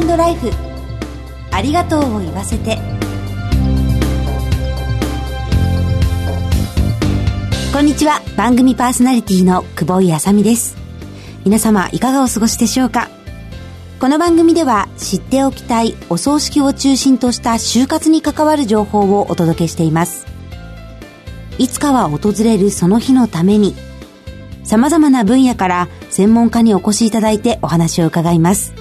トライフ。ありがとうを言わせて。こんにちは。番組パーソナリティの久保井あさみです。皆様いかがお過ごしでしょうか？この番組では知っておきたいお葬式を中心とした就活に関わる情報をお届けしています。いつかは訪れるその日のために様々な分野から専門家にお越しいただいてお話を伺います。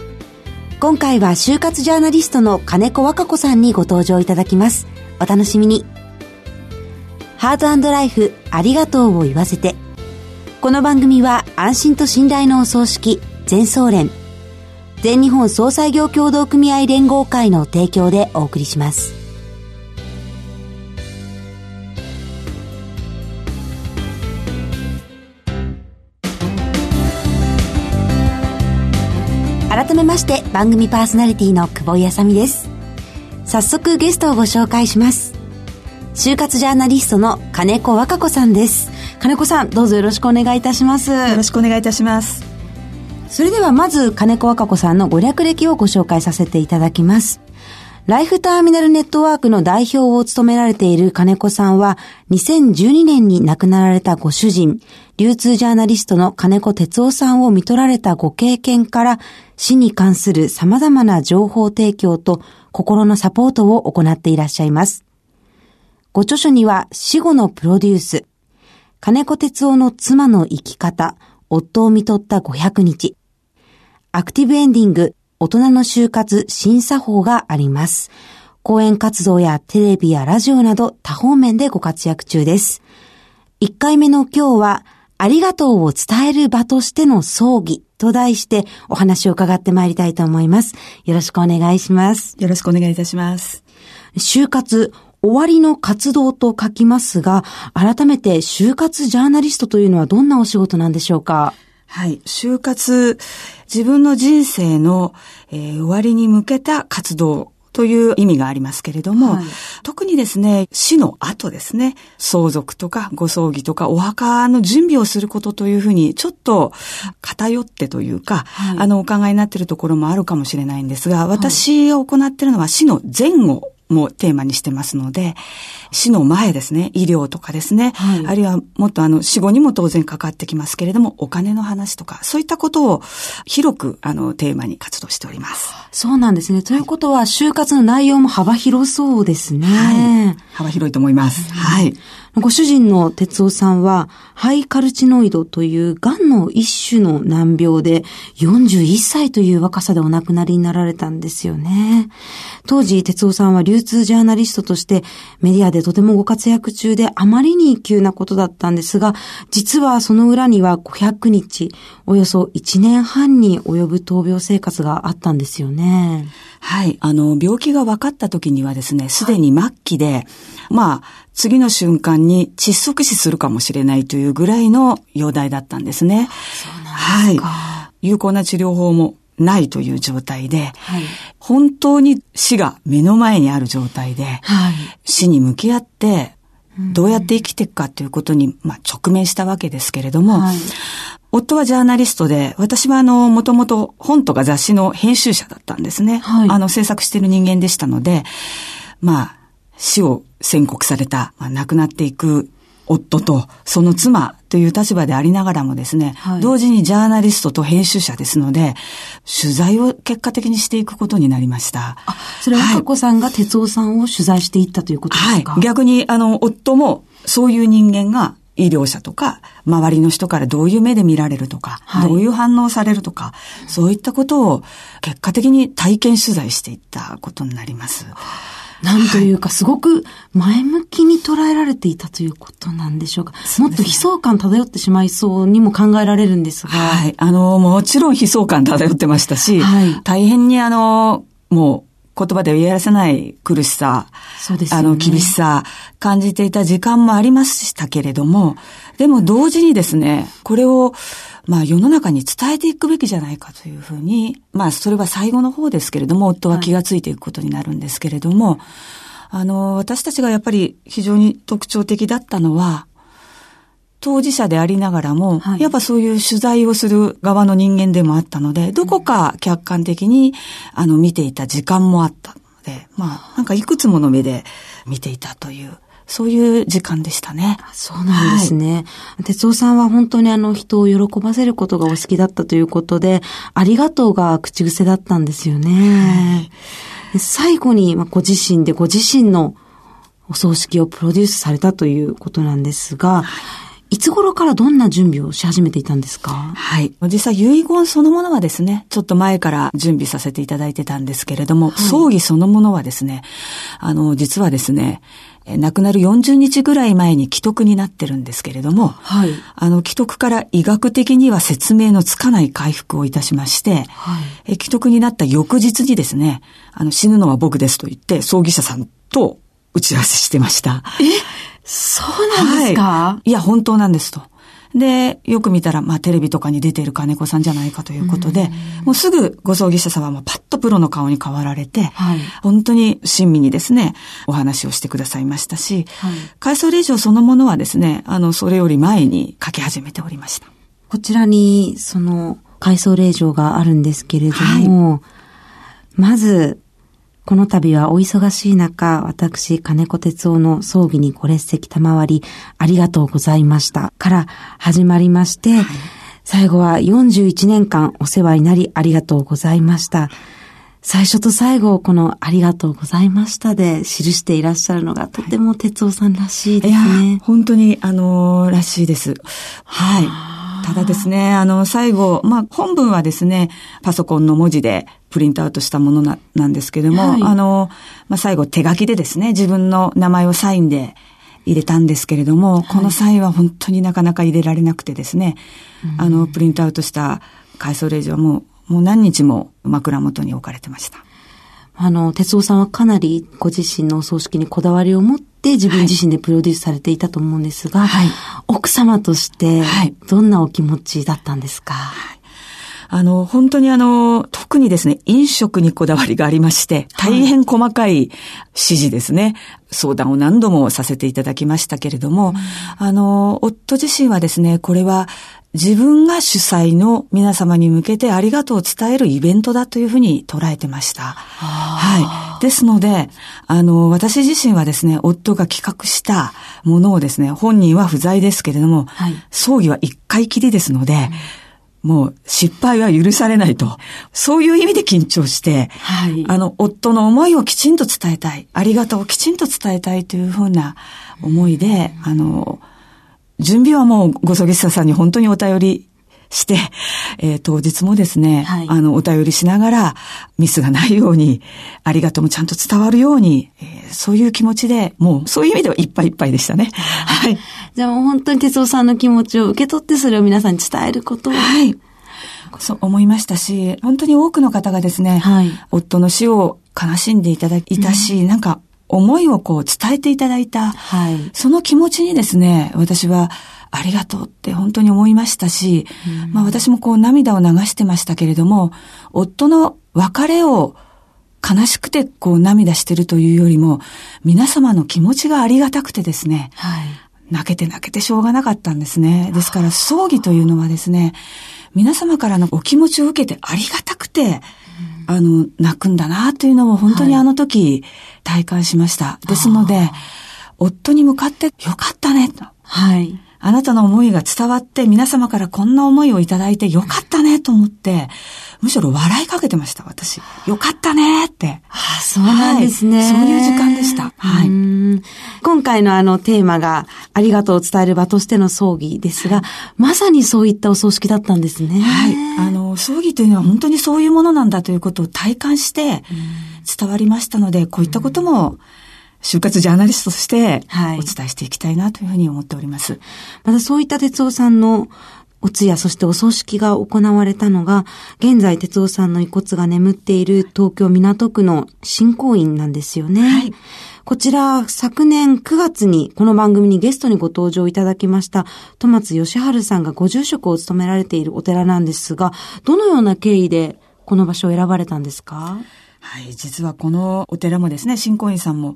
今回は就活ジャーナリストの金子和歌子さんにご登場いただきます。お楽しみに。ハートライフありがとうを言わせて。この番組は安心と信頼のお葬式、全総連、全日本総裁業協同組合連合会の提供でお送りします。改めまして番組パーソナリティの久保井あさみです。早速ゲストをご紹介します。就活ジャーナリストの金子和歌子さんです。金子さんどうぞよろしくお願いいたします。よろしくお願いいたします。それではまず金子和歌子さんのご略歴をご紹介させていただきますライフターミナルネットワークの代表を務められている金子さんは、2012年に亡くなられたご主人、流通ジャーナリストの金子哲夫さんを見取られたご経験から、死に関する様々な情報提供と心のサポートを行っていらっしゃいます。ご著書には死後のプロデュース、金子哲夫の妻の生き方、夫を見取った500日、アクティブエンディング、大人の就活審査法があります。講演活動やテレビやラジオなど多方面でご活躍中です。1回目の今日は、ありがとうを伝える場としての葬儀と題してお話を伺ってまいりたいと思います。よろしくお願いします。よろしくお願いいたします。就活、終わりの活動と書きますが、改めて就活ジャーナリストというのはどんなお仕事なんでしょうか？はい。就活、自分の人生の、えー、終わりに向けた活動という意味がありますけれども、はい、特にですね、死の後ですね、相続とかご葬儀とかお墓の準備をすることというふうに、ちょっと偏ってというか、はい、あの、お考えになっているところもあるかもしれないんですが、私が行っているのは死の前後もテーマにしてますので、死の前ですね、医療とかですね、はい、あるいはもっとあの死後にも当然かかってきますけれども、お金の話とか、そういったことを広くあのテーマに活動しております。そうなんですね。ということは、就活の内容も幅広そうですね。はい。幅広いと思います。はい。ご主人の哲夫さんは、ハイカルチノイドという癌の一種の難病で、41歳という若さでお亡くなりになられたんですよね。当時、哲夫さんは流通ジャーナリストとしてメディアでとてもご活躍中であまりに急なことだったんですが、実はその裏には500日、およそ1年半に及ぶ闘病生活があったんですよね。はい。あの、病気が分かった時にはですね、すでに末期で、はい、まあ、次の瞬間に窒息死するかもしれないというぐらいの容体だったんですね。そうなんですか。はい。有効な治療法もないという状態で、はい、本当に死が目の前にある状態で、はい、死に向き合って、どうやって生きていくかということに、まあ、直面したわけですけれども、はい、夫はジャーナリストで、私はあの、もともと本とか雑誌の編集者だったんですね。はい、あの、制作している人間でしたので、まあ、死を宣告された、まあ、亡くなっていく夫とその妻という立場でありながらもですね、はい、同時にジャーナリストと編集者ですので、取材を結果的にしていくことになりました。あ、それは過去さんが哲夫さんを取材していったということですか？はい。逆に、あの、夫もそういう人間が医療者とか、周りの人からどういう目で見られるとか、はい、どういう反応されるとか、そういったことを結果的に体験取材していったことになります。なんというか、すごく前向きに捉えられていたということなんでしょうか。うね、もっと悲壮感漂ってしまいそうにも考えられるんですが。はい。あの、もちろん悲壮感漂ってましたし、はい、大変にあの、もう、言葉で言い表せない苦しさ、そうです、ね、あの、厳しさ、感じていた時間もありましたけれども、でも同時にですね、これを、まあ世の中に伝えていくべきじゃないかというふうに、まあそれは最後の方ですけれども、夫は気がついていくことになるんですけれども、はい、あの、私たちがやっぱり非常に特徴的だったのは、当事者でありながらも、はい、やっぱそういう取材をする側の人間でもあったので、どこか客観的に、あの、見ていた時間もあったので、まあ、なんかいくつもの目で見ていたという、そういう時間でしたね。そうなんですね。はい、哲夫さんは本当にあの人を喜ばせることがお好きだったということで、ありがとうが口癖だったんですよね。はい、最後にご自身でご自身のお葬式をプロデュースされたということなんですが、いつ頃からどんな準備をし始めていたんですか？はい。実際遺言そのものはですね、ちょっと前から準備させていただいてたんですけれども、はい、葬儀そのものはですね、あの、実はですね、亡くなる40日ぐらい前に既得になってるんですけれども、はい、あの、既得から医学的には説明のつかない回復をいたしまして、はい、既得になった翌日にですね、あの、死ぬのは僕ですと言って、葬儀社さんと打ち合わせしてました。えそうなんですか、はい、いや、本当なんですと。で、よく見たら、まあ、テレビとかに出てる金子さんじゃないかということで、もうすぐご葬儀者様もパッとプロの顔に変わられて、はい、本当に親身にですね、お話をしてくださいましたし、はい、改装令状そのものはですね、あの、それより前に書き始めておりました。こちらに、その、改装令状があるんですけれども、はい、まず、この度はお忙しい中、私、金子哲夫の葬儀にご列席賜り、ありがとうございました。から始まりまして、はい、最後は41年間お世話になり、ありがとうございました。最初と最後をこのありがとうございましたで記していらっしゃるのがとても哲夫さんらしいですね。本当に、あのー、らしいです。はい。ただですね、あの、最後、まあ、本文はですね、パソコンの文字でプリントアウトしたものななんですけども、はい、あの、まあ、最後手書きでですね、自分の名前をサインで入れたんですけれども、はい、このサインは本当になかなか入れられなくてですね、あの、プリントアウトした回送令状はもう、もう何日も枕元に置かれてました。あの、哲夫さんはかなりご自身のお葬式にこだわりを持って自分自身でプロデュースされていたと思うんですが、はい、奥様としてどんなお気持ちだったんですか、はいあの、本当にあの、特にですね、飲食にこだわりがありまして、大変細かい指示ですね、相談を何度もさせていただきましたけれども、うん、あの、夫自身はですね、これは自分が主催の皆様に向けてありがとうを伝えるイベントだというふうに捉えてました。はい。ですので、あの、私自身はですね、夫が企画したものをですね、本人は不在ですけれども、はい、葬儀は一回きりですので、うん、もう失敗は許されないと。そういう意味で緊張して、はい、あの、夫の思いをきちんと伝えたい。ありがとうをきちんと伝えたいというふうな思いで、うん、あの、準備はもうご葬儀者さんに本当にお便りして、えー、当日もですね、はい、あの、お便りしながら、ミスがないように、ありがとうもちゃんと伝わるように、えー、そういう気持ちで、もう、そういう意味ではいっぱいいっぱいでしたね。はい。じゃあもう本当に哲夫さんの気持ちを受け取って、それを皆さんに伝えることはい。そう思いましたし、本当に多くの方がですね、はい、夫の死を悲しんでいただいたし、うん、なんか思いをこう伝えていただいた、はい、その気持ちにですね、私はありがとうって本当に思いましたし、うん、まあ私もこう涙を流してましたけれども、夫の別れを悲しくてこう涙してるというよりも、皆様の気持ちがありがたくてですね、はい、泣けて泣けてしょうがなかったんですね。ですから葬儀というのはですね、皆様からのお気持ちを受けてありがたくて、あの、泣くんだなというのを本当にあの時体感しました。はい、ですので、夫に向かってよかったねと。はい。あなたの思いが伝わって皆様からこんな思いをいただいてよかったねと思って、むしろ笑いかけてました、私。よかったねって。ああそうなんですね、はい、そういう時間でした。はい。今回のあのテーマがありがとうを伝える場としての葬儀ですが、まさにそういったお葬式だったんですね。はい。あの、葬儀というのは本当にそういうものなんだということを体感して伝わりましたので、こういったことも、就活ジャーナリストとしてお伝えしていきたいなというふうに思っております。はい、またそういった哲夫さんのお通夜、そしてお葬式が行われたのが、現在哲夫さんの遺骨が眠っている東京港区の新公院なんですよね。はい。こちら、昨年9月にこの番組にゲストにご登場いただきました、戸松義治さんがご住職を務められているお寺なんですが、どのような経緯でこの場所を選ばれたんですか？はい、実はこのお寺もですね、新公院さんも、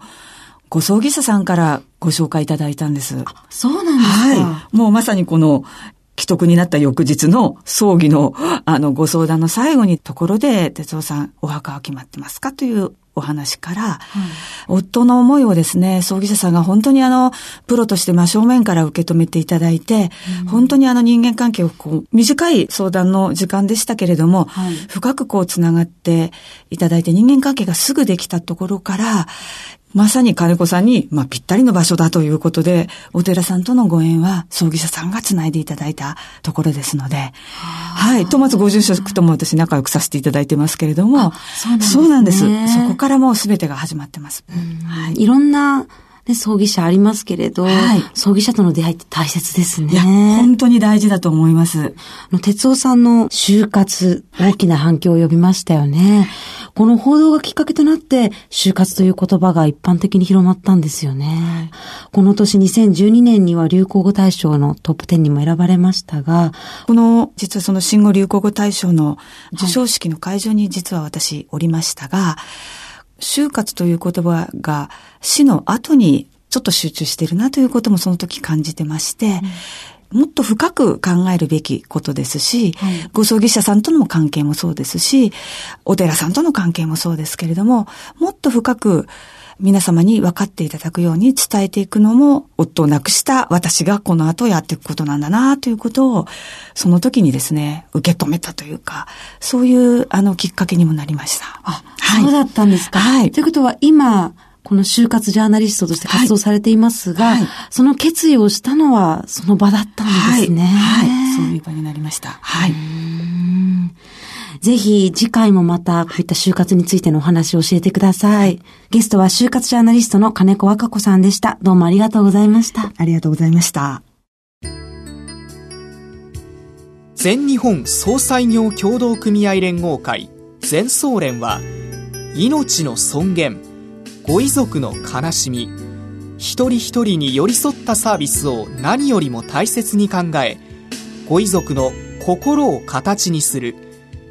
ご葬儀社さんからご紹介いただいたんです。そうなんですかはい。もうまさにこの、既得になった翌日の葬儀の、あの、ご相談の最後にところで、哲夫さん、お墓は決まってますか？というお話から、夫の思いをですね、葬儀社さんが本当にあの、プロとして真正面から受け止めていただいて、うん、本当にあの人間関係をこう、短い相談の時間でしたけれども、はい、深くこう繋がっていただいて人間関係がすぐできたところから、まさに金子さんに、まあ、ぴったりの場所だということで、お寺さんとのご縁は、葬儀社さんが繋いでいただいたところですので、はい。とまずご住職とも私仲良くさせていただいてますけれども、そうなんです、ね、そこからもう全てが始まってます。はい。いろんな、ね、葬儀社ありますけれど、はい、葬儀社との出会いって大切ですね。いや、本当に大事だと思います。哲夫さんの就活、大きな反響を呼びましたよね。この報道がきっかけとなって、就活という言葉が一般的に広まったんですよね。この年2012年には流行語大賞のトップ10にも選ばれましたが、この、実はその新語流行語大賞の授賞式の会場に実は私おりましたが、はい、就活という言葉が死の後にちょっと集中してるなということもその時感じてまして、うん。もっと深く考えるべきことですし、はい、ご葬儀者さんとの関係もそうですし、お寺さんとの関係もそうですけれども、もっと深く皆様に分かっていただくように伝えていくのも、夫を亡くした私がこの後やっていくことなんだなということを、その時にですね、受け止めたというか、そういうあのきっかけにもなりました。あ、はい、そうだったんですか。はい。ということは今、この就活ジャーナリストとして活動されていますが、はい、その決意をしたのはその場だったんですね。はい。はい、そういう場になりました。はい。ぜひ次回もまたこういった就活についてのお話を教えてください。ゲストは就活ジャーナリストの金子和歌子さんでした。どうもありがとうございました。ありがとうございました。全日本総裁業協同組合連合会全総連は命の尊厳ご遺族の悲しみ一人一人に寄り添ったサービスを何よりも大切に考えご遺族の心を形にする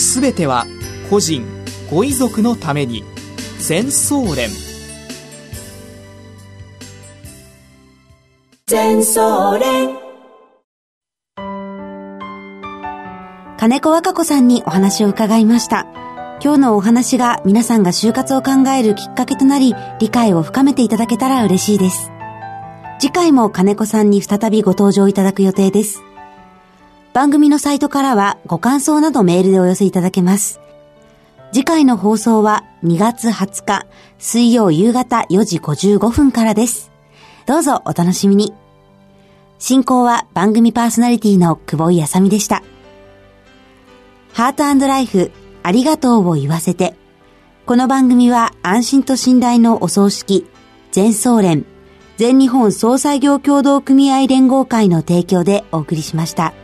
すべては個人ご遺族のために全総連全総連金子和歌子さんにお話を伺いました今日のお話が皆さんが就活を考えるきっかけとなり、理解を深めていただけたら嬉しいです。次回も金子さんに再びご登場いただく予定です。番組のサイトからはご感想などメールでお寄せいただけます。次回の放送は2月20日水曜夕方4時55分からです。どうぞお楽しみに。進行は番組パーソナリティの久保井あさみでした。ハートライフありがとうを言わせて。この番組は安心と信頼のお葬式、全総連、全日本総裁業協同組合連合会の提供でお送りしました。